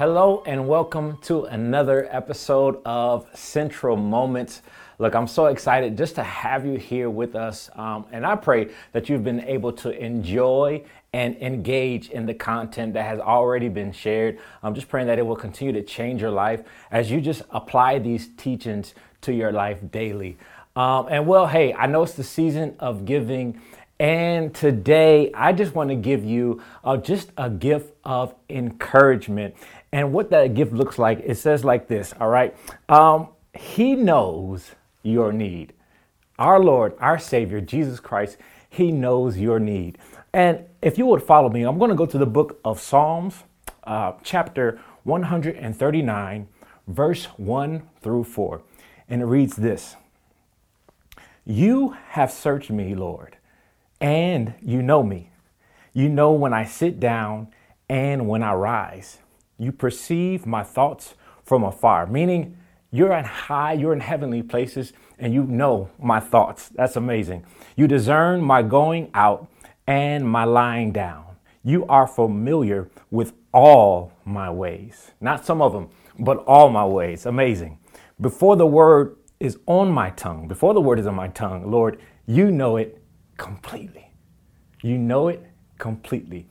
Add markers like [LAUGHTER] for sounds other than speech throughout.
Hello, and welcome to another episode of Central Moments. Look, I'm so excited just to have you here with us. Um, and I pray that you've been able to enjoy and engage in the content that has already been shared. I'm just praying that it will continue to change your life as you just apply these teachings to your life daily. Um, and well, hey, I know it's the season of giving. And today, I just want to give you uh, just a gift of encouragement. And what that gift looks like, it says like this, all right? Um, he knows your need. Our Lord, our Savior, Jesus Christ, He knows your need. And if you would follow me, I'm going to go to the book of Psalms, uh, chapter 139, verse 1 through 4. And it reads this You have searched me, Lord, and you know me. You know when I sit down and when I rise. You perceive my thoughts from afar, meaning you're in high, you're in heavenly places, and you know my thoughts. That's amazing. You discern my going out and my lying down. You are familiar with all my ways, not some of them, but all my ways. Amazing. Before the word is on my tongue, before the word is on my tongue, Lord, you know it completely. You know it completely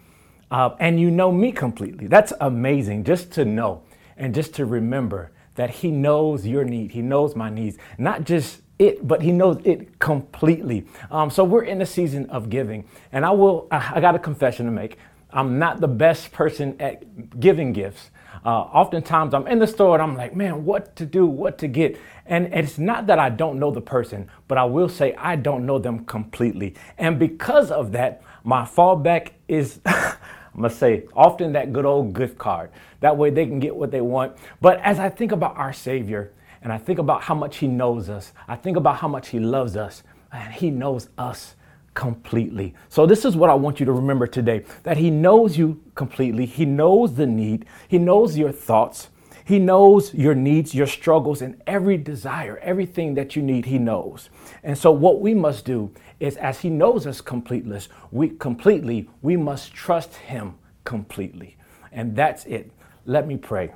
uh, and you know me completely. That's amazing just to know and just to remember that He knows your need. He knows my needs, not just it, but He knows it completely. Um, so we're in a season of giving, and I will. I got a confession to make. I'm not the best person at giving gifts. Uh, oftentimes I'm in the store and I'm like, man, what to do, what to get. And it's not that I don't know the person, but I will say I don't know them completely. And because of that, my fallback is [LAUGHS] I'm gonna say often that good old gift card. That way they can get what they want. But as I think about our Savior and I think about how much He knows us, I think about how much He loves us, and He knows us completely. So this is what I want you to remember today that He knows you completely. He knows the need, He knows your thoughts. He knows your needs, your struggles, and every desire, everything that you need, He knows. And so, what we must do is, as He knows us completely, we completely, we must trust Him completely. And that's it. Let me pray.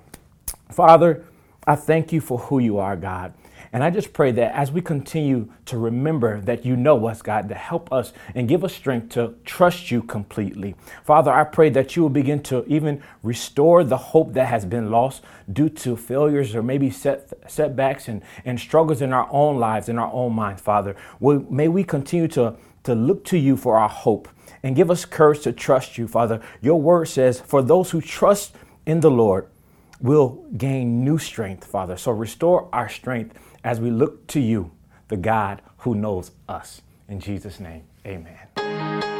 Father, I thank you for who you are, God. And I just pray that as we continue to remember that you know us, God, to help us and give us strength to trust you completely. Father, I pray that you will begin to even restore the hope that has been lost due to failures or maybe set, setbacks and, and struggles in our own lives, in our own minds, Father. may we continue to, to look to you for our hope and give us courage to trust you, Father. Your word says, for those who trust in the Lord, will gain new strength, Father. So restore our strength as we look to you, the God who knows us. In Jesus' name, amen.